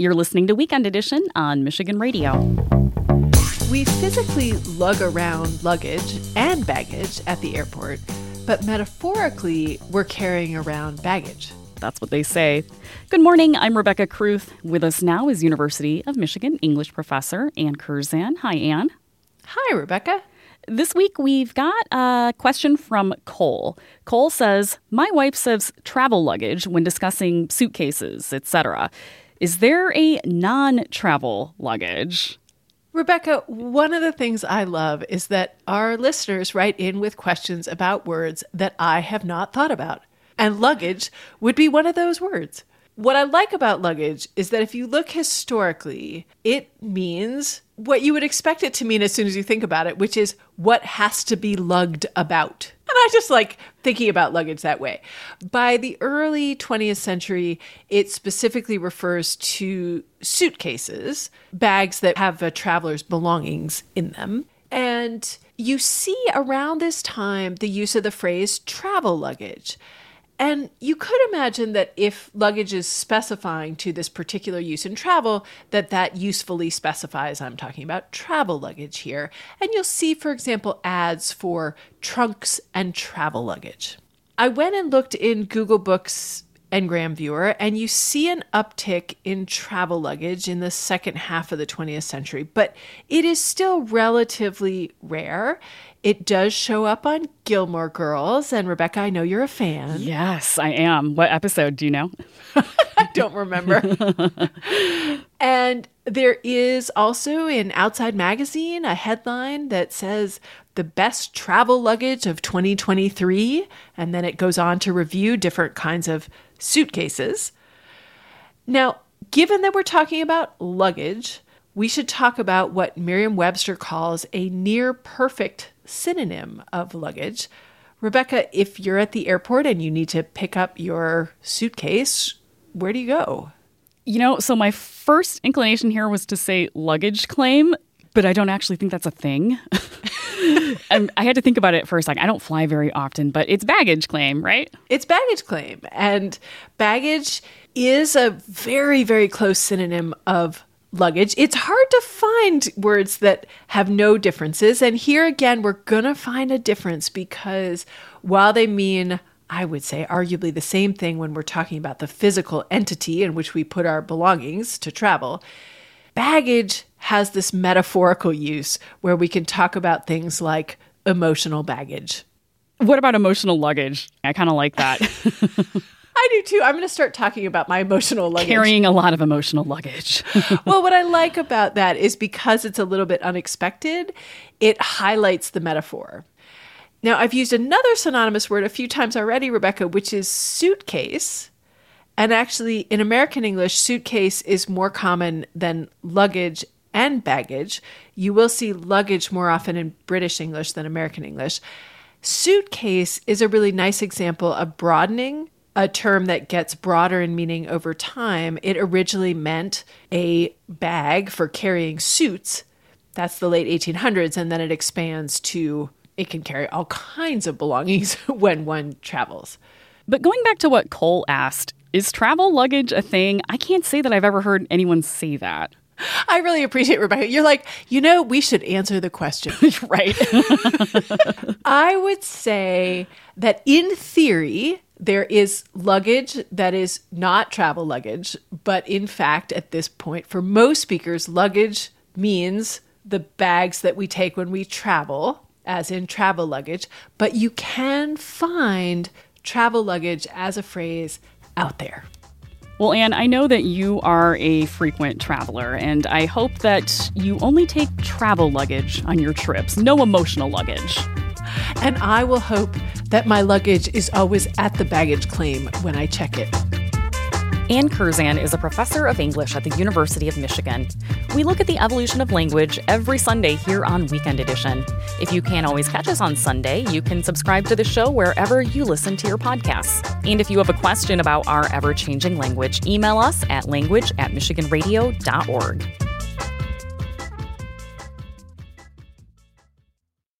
You're listening to Weekend Edition on Michigan Radio. We physically lug around luggage and baggage at the airport, but metaphorically, we're carrying around baggage. That's what they say. Good morning. I'm Rebecca Kruth. With us now is University of Michigan English professor Anne Curzan. Hi, Anne. Hi, Rebecca. This week we've got a question from Cole. Cole says, "My wife says travel luggage when discussing suitcases, etc. Is there a non-travel luggage?" Rebecca, one of the things I love is that our listeners write in with questions about words that I have not thought about. And luggage would be one of those words. What I like about luggage is that if you look historically, it means what you would expect it to mean as soon as you think about it, which is what has to be lugged about. And I just like thinking about luggage that way. By the early 20th century, it specifically refers to suitcases, bags that have a traveler's belongings in them. And you see around this time the use of the phrase travel luggage. And you could imagine that if luggage is specifying to this particular use in travel, that that usefully specifies I'm talking about travel luggage here. And you'll see, for example, ads for trunks and travel luggage. I went and looked in Google Books Ngram Viewer, and you see an uptick in travel luggage in the second half of the 20th century, but it is still relatively rare. It does show up on Gilmore Girls, and Rebecca, I know you're a fan. Yes, I am. What episode do you know? I don't remember. and there is also in Outside Magazine a headline that says the best travel luggage of 2023. And then it goes on to review different kinds of suitcases. Now, given that we're talking about luggage, we should talk about what Merriam Webster calls a near perfect synonym of luggage. Rebecca, if you're at the airport and you need to pick up your suitcase, where do you go? You know, so my first inclination here was to say luggage claim, but I don't actually think that's a thing. I had to think about it for a second. I don't fly very often, but it's baggage claim, right? It's baggage claim. And baggage is a very, very close synonym of luggage. It's hard to find words that have no differences. And here again, we're going to find a difference because while they mean, I would say, arguably the same thing when we're talking about the physical entity in which we put our belongings to travel, baggage has this metaphorical use where we can talk about things like emotional baggage. What about emotional luggage? I kind of like that. I do too. I'm going to start talking about my emotional luggage. Carrying a lot of emotional luggage. well, what I like about that is because it's a little bit unexpected, it highlights the metaphor. Now, I've used another synonymous word a few times already, Rebecca, which is suitcase. And actually, in American English, suitcase is more common than luggage and baggage. You will see luggage more often in British English than American English. Suitcase is a really nice example of broadening a term that gets broader in meaning over time. It originally meant a bag for carrying suits. That's the late 1800s. And then it expands to it can carry all kinds of belongings when one travels. But going back to what Cole asked, is travel luggage a thing? I can't say that I've ever heard anyone say that. I really appreciate Rebecca. You're like, you know, we should answer the question. right. I would say that in theory, there is luggage that is not travel luggage, but in fact, at this point, for most speakers, luggage means the bags that we take when we travel, as in travel luggage. But you can find travel luggage as a phrase out there. Well, Anne, I know that you are a frequent traveler, and I hope that you only take travel luggage on your trips, no emotional luggage. And I will hope that my luggage is always at the baggage claim when I check it. Anne Curzan is a professor of English at the University of Michigan. We look at the evolution of language every Sunday here on Weekend Edition. If you can't always catch us on Sunday, you can subscribe to the show wherever you listen to your podcasts. And if you have a question about our ever changing language, email us at language at michiganradio.org.